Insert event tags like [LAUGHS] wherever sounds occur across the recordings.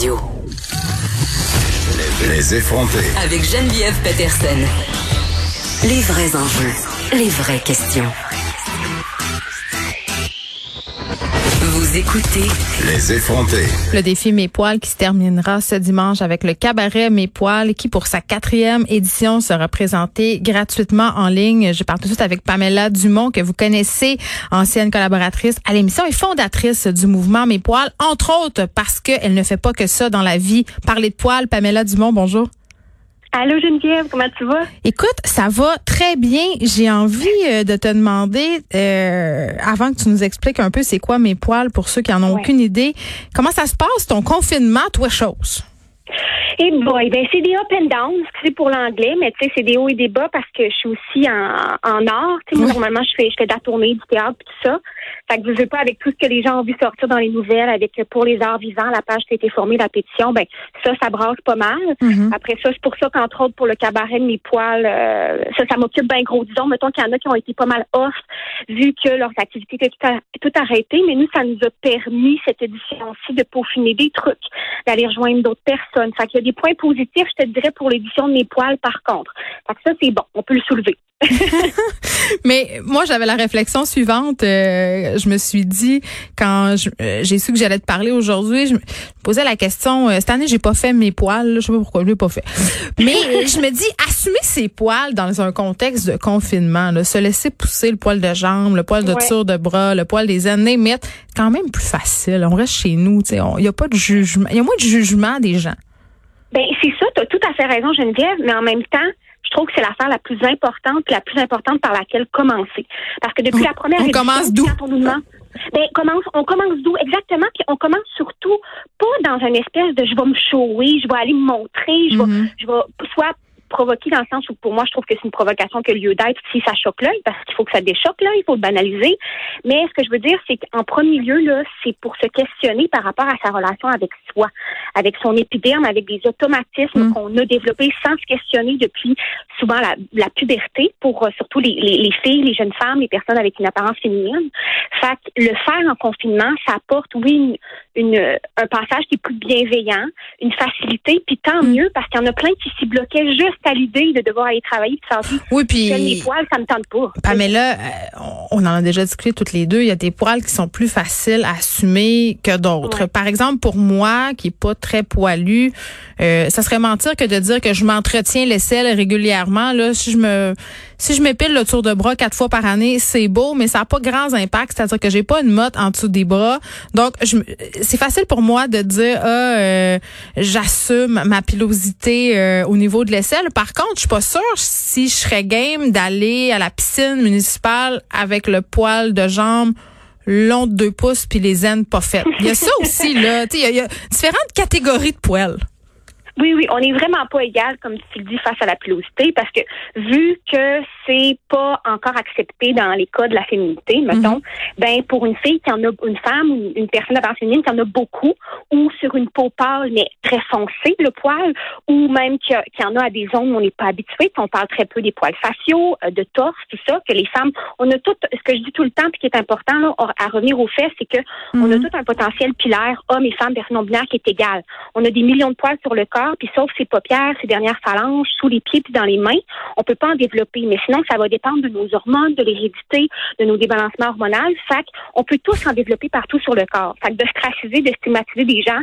Radio. Les, les effronter. Avec Geneviève Peterson. Les vrais enjeux, les vraies questions. Vous écoutez Les effronter. Le défi Mes Poils qui se terminera ce dimanche avec le cabaret Mes Poils qui, pour sa quatrième édition, sera présenté gratuitement en ligne. Je parle tout de suite avec Pamela Dumont, que vous connaissez, ancienne collaboratrice à l'émission et fondatrice du mouvement Mes Poils, entre autres parce qu'elle ne fait pas que ça dans la vie. Parler de poils, Pamela Dumont, bonjour. Allô Geneviève, comment tu vas? Écoute, ça va très bien. J'ai envie euh, de te demander, euh, avant que tu nous expliques un peu c'est quoi mes poils pour ceux qui en ont Ouais. aucune idée, comment ça se passe ton confinement, toi chose? Eh boy, ben c'est des up and down, c'est pour l'anglais, mais tu sais, c'est des hauts et des bas parce que je suis aussi en, en art. Tu sais, moi, Oui. normalement, je fais, je fais de la tournée, du théâtre, tout ça. Fait que je veux pas avec tout ce que les gens ont vu sortir dans les nouvelles, avec euh, pour les arts vivants, la page qui a été formée, la pétition, ben ça, ça brasse pas mal. Mhm. Après ça, c'est pour ça qu'entre autres, pour le cabaret de mes poils, euh, ça, ça m'occupe bien gros. Disons, mettons qu'il y en a qui ont été pas mal off, vu que leurs activités étaient tout arrêtées, mais nous, ça nous a permis, cette édition-ci, de peaufiner des trucs, d'aller rejoindre d'autres personnes. Fait qu'il y a des points positifs, je te dirais, pour l'édition de mes poils, par contre. Fait que ça, c'est bon, on peut le soulever. [LAUGHS] Mais moi, j'avais la réflexion suivante. euh, je me suis dit, quand euh, j'ai su que j'allais te parler aujourd'hui, je me posais la question, euh, cette année, j'ai pas fait mes poils. là, Je sais pas pourquoi je l'ai pas fait. Mais je me dis, assumer ses poils dans un contexte de confinement, là, se laisser pousser le poil de jambe, le poil de Ouais. tour de bras, le poil des années, mettre quand même plus facile. On reste chez nous. Il y a pas de jugement. Il y a moins de jugement des gens. Ben, c'est ça, tu as tout à fait raison, Geneviève, mais en même temps, je trouve que c'est l'affaire la plus importante, la plus importante par laquelle commencer. Parce que depuis On- la première on édition, commence d'où? quand on nous demande, ben, commence, on commence d'où? Exactement, puis on commence surtout pas dans une espèce de je vais me shower, je vais aller me montrer, je vais, Mhm. je vais soit provoquer dans le sens où pour moi je trouve que c'est une provocation qui a lieu d'être si ça choque l'œil parce qu'il faut que ça déchoque là, il faut le banaliser. Mais ce que je veux dire c'est qu'en premier lieu là, c'est pour se questionner par rapport à sa relation avec soi, avec son épiderme, avec des automatismes Mm. qu'on a développés sans se questionner depuis souvent la, la puberté pour euh, surtout les, les, les filles, les jeunes femmes, les personnes avec une apparence féminine. Fait que le faire en confinement, ça apporte oui une, une- un passage qui est plus bienveillant, une facilité, puis tant Mm. mieux parce qu'il y en a plein qui s'y bloquaient juste à l'idée de devoir aller travailler puis faire dire Oui, puis poils, ça me tente pas. Pamela, euh, on en a déjà discuté toutes les deux. Il y a des poils qui sont plus faciles à assumer que d'autres. Ouais. Par exemple, pour moi, qui est pas très poilu, euh, ça serait mentir que de dire que je m'entretiens l'aisselle régulièrement. Là, si je me si je m'épile le tour de bras quatre fois par année, c'est beau, mais ça n'a pas grands impacts. C'est-à-dire que j'ai pas une motte en dessous des bras. Donc, c'est facile pour moi de dire ah, euh, j'assume ma pilosité euh, au niveau de l'aisselle. Par contre, je suis pas sûre si je serais game d'aller à la piscine municipale avec le poil de jambe long de deux pouces puis les aines pas faites. Il y a ça aussi là. Il y, y a différentes catégories de poils. Oui, oui, on n'est vraiment pas égal, comme tu le dis, face à la pilosité, parce que vu que c'est pas encore accepté dans les cas de la féminité, mettons, ben pour une fille qui en a une femme ou une personne féminine qui en a beaucoup, ou sur une peau pâle mais très foncée, le poil, ou même qui, a- qui en a à des zones où on n'est pas habitué, on parle très peu des poils faciaux, euh, de torse, tout ça, que les femmes, on a tout, ce que je dis tout le temps, puis qui est important là, à revenir au fait, c'est que on a Mhm. tout un potentiel pilaire, hommes et femmes, personnes non binaires, qui est égal. On a des millions de poils sur le corps, puis sauf ses paupières, ses dernières phalanges, sous les pieds puis dans les mains, on peut pas en développer. Mais sinon, ça va dépendre de nos hormones, de l'hérédité, de nos débalancements hormonaux. Fait on peut tous en développer partout sur le corps. Fait que de straciser, de stigmatiser des gens,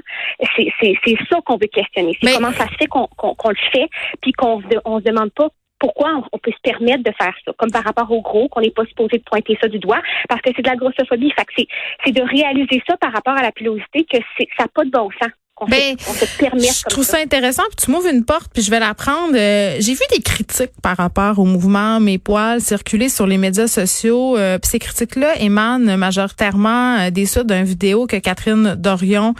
c'est ça qu'on veut questionner. C'est Mais- comment ça se fait qu'on le fait, puis qu'on on se demande pas pourquoi on, peut se permettre de faire ça, comme par rapport au gros, qu'on n'est pas supposé de pointer ça du doigt, parce que c'est de la grossophobie. Fait c'est, c'est de réaliser ça par rapport à la pilosité, que c'est, ça n'a pas de bon sens. Qu'on Ben, se, on se permette Je comme trouve ça. ça intéressant, puis tu m'ouvres une porte, puis je vais la prendre. Euh, J'ai vu des critiques par rapport au mouvement Mes poils circuler sur les médias sociaux. Euh, puis ces critiques-là émanent majoritairement euh, des suites d'une vidéo que Catherine Dorion,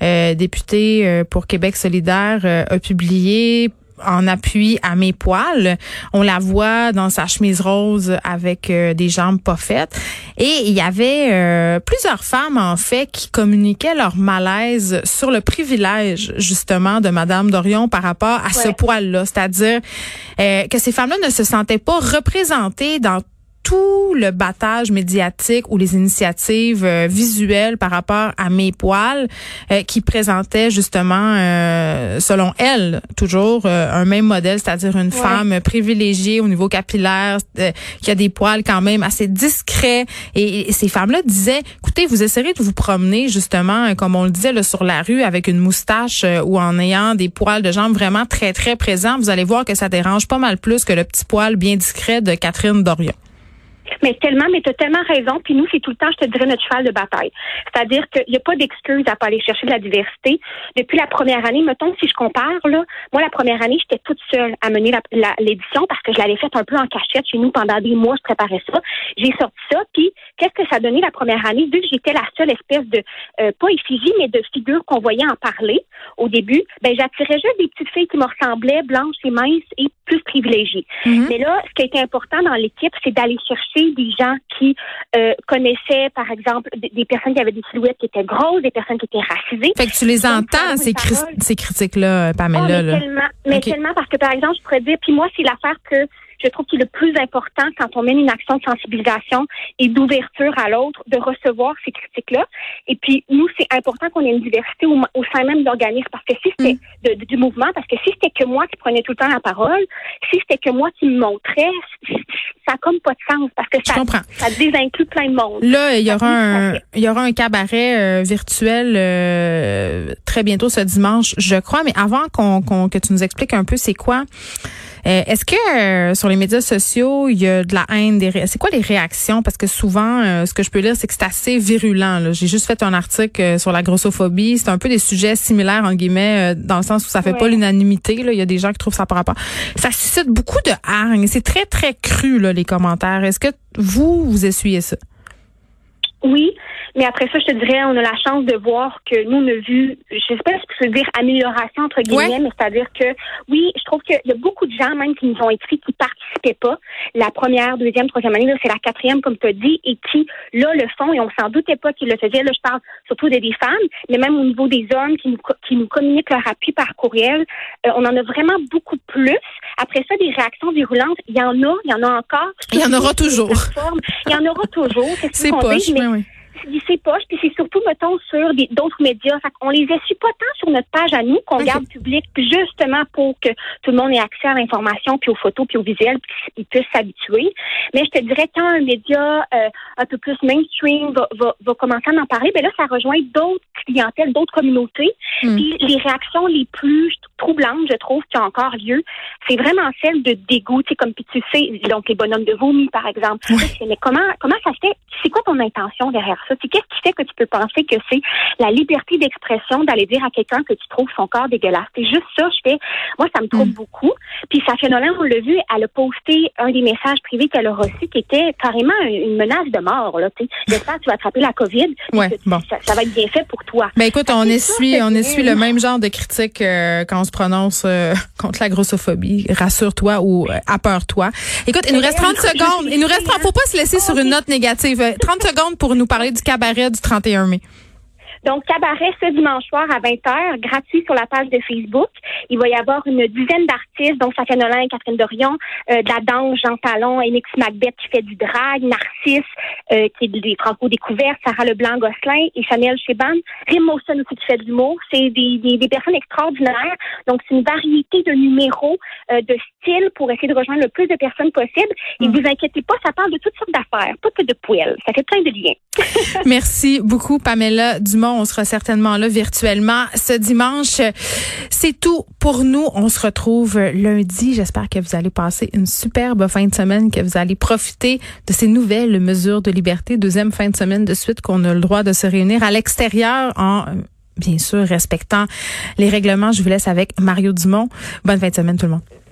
euh, députée pour Québec solidaire, a publiée en appui à mes poils. On la voit dans sa chemise rose avec euh, des jambes pas faites. Et il y avait euh, plusieurs femmes, en fait, qui communiquaient leur malaise sur le privilège, justement, de Madame Dorion par rapport à ce poil-là. C'est-à-dire euh, que ces femmes-là ne se sentaient pas représentées dans tout le battage médiatique ou les initiatives euh, visuelles par rapport à mes poils euh, qui présentaient justement, euh, selon elle, toujours un même modèle, c'est-à-dire une femme privilégiée au niveau capillaire, qui a des poils quand même assez discrets. Et, ces femmes-là disaient, écoutez, vous essayerez de vous promener justement, comme on le disait, là, sur la rue avec une moustache ou en ayant des poils de jambes vraiment très, très présents. Vous allez voir que ça dérange pas mal plus que le petit poil bien discret de Catherine Dorion. Mais tellement, mais tu as tellement raison. Puis nous, c'est tout le temps, je te dirais, notre cheval de bataille. C'est-à-dire qu'il n'y a pas d'excuse à pas aller chercher de la diversité. Depuis la première année, mettons, si je compare, là, moi, la première année, j'étais toute seule à mener l'édition parce que je l'avais faite un peu en cachette chez nous pendant des mois, je préparais ça. J'ai sorti ça, puis qu'est-ce que ça donnait la première année? Vu que j'étais la seule espèce de, euh, pas effigie, mais de figure qu'on voyait en parler au début, ben j'attirais juste des petites filles qui me ressemblaient, blanches et minces et plus privilégiées. Mm-hmm. Mais là, ce qui a été important dans l'équipe, c'est d'aller chercher des gens qui euh, connaissaient, par exemple, des, personnes qui avaient des silhouettes qui étaient grosses, des personnes qui étaient racisées. Fait que tu les entends, ces, ces critiques-là, Pamela. Oh, mais, Tellement, mais tellement parce que, par exemple, je pourrais dire, puis moi, c'est l'affaire que je trouve qu'il est le plus important quand on mène une action de sensibilisation et d'ouverture à l'autre, de recevoir ces critiques-là. Et puis, nous, c'est important qu'on ait une diversité au, sein même de l'organisme parce que si c'était mm. du mouvement, parce que si c'était que moi qui prenais tout le temps la parole, si c'était que moi qui me montrais, ça n'a comme pas de sens parce que ça, ça désinclut plein de monde. Là, il y aura un, il y aura un cabaret euh, virtuel euh, très bientôt ce dimanche, je crois. Mais avant qu'on, que tu nous expliques un peu c'est quoi, euh, est-ce que euh, sur les médias sociaux, il y a de la haine des C'est quoi les réactions? Parce que souvent, euh, ce que je peux lire, c'est que c'est assez virulent. J'ai juste fait un article sur la grossophobie. C'est un peu des sujets similaires en guillemets, dans le sens où ça fait pas l'unanimité. Il y a des gens qui trouvent ça par rapport. Ça suscite beaucoup de hargne. C'est très très cru là, les commentaires. Est-ce que vous vous essuyez ça? Oui. Mais après ça, je te dirais, on a la chance de voir que nous, on a vu, je sais pas si je peux dire amélioration entre guillemets, mais c'est-à-dire que oui, je trouve qu'il y a beaucoup de gens même qui nous ont écrit qui participaient pas. La première, deuxième, troisième année, c'est la quatrième, comme tu as dit, et qui, là, le font, et on s'en doutait pas qu'ils le faisaient. Là, je parle surtout des, femmes, mais même au niveau des hommes qui nous, qui nous communiquent leur appui par courriel. Euh, on en a vraiment beaucoup plus. Après ça, des réactions virulentes, il y en a, il y en a encore. Il y en aura toujours. Il y en aura toujours. C'est poche, mais oui ses poches, puis c'est surtout, mettons, sur d'autres médias. Fait on les essuie pas tant sur notre page à nous qu'on garde public, justement pour que tout le monde ait accès à l'information, puis aux photos, puis aux visuels, puis qu'ils puissent s'habituer. Mais je te dirais, quand un média euh, un peu plus mainstream va, va, va commencer à en parler, ben là, ça rejoint d'autres clientèles, d'autres communautés. Hmm. Puis les réactions les plus troublantes, je trouve, qui ont encore lieu, c'est vraiment celle de dégoût, tu sais, comme puis tu sais, donc les bonhommes de vomi, par exemple. Mais comment comment ça se fait? C'est quoi ton intention derrière ça? Qu'est-ce qui fait que tu peux penser que c'est la liberté d'expression d'aller dire à quelqu'un que tu trouves son corps dégueulasse? C'est juste ça, je fais. Moi, ça me trouble mm. beaucoup. Puis Safia Nolan, on l'a vu, elle a posté un des messages privés qu'elle a reçu qui était carrément une menace de mort. Là, J'espère que tu vas attraper la COVID. Ouais, bon. ça, va être bien fait pour toi. Ben écoute, on essuie, on essuie le même genre de critique euh, quand on se prononce euh, [LAUGHS] contre la grossophobie. Rassure-toi ou euh, appeure-toi. Écoute, il nous reste 30 secondes. Il nous reste, faut pas se laisser sur une note négative. 30 secondes pour nous parler du cabaret du 31 mai. Donc, cabaret ce dimanche soir à 20h, gratuit sur la page de Facebook. Il va y avoir une dizaine d'artistes, dont Safia Nolin et Catherine Dorion, euh, de la danse, Jean Talon, Enix Macbeth qui fait du drag, Narcisse, euh, qui est des franco-découvertes, Sarah Leblanc-Gosselin et Samuel Cheban. Rim aussi qui fait de l'humour. C'est des, des, des, personnes extraordinaires. Donc, c'est une variété de numéros, euh, de styles pour essayer de rejoindre le plus de personnes possible. Et mm. vous inquiétez pas, ça parle de toutes sortes d'affaires, pas que de poêles. Ça fait plein de liens. [LAUGHS] Merci beaucoup, Pamela Dumont. On sera certainement là virtuellement ce dimanche. C'est tout pour nous. On se retrouve lundi. J'espère que vous allez passer une superbe fin de semaine, que vous allez profiter de ces nouvelles mesures de liberté. Deuxième fin de semaine de suite qu'on a le droit de se réunir à l'extérieur en bien sûr respectant les règlements. Je vous laisse avec Mario Dumont. Bonne fin de semaine tout le monde.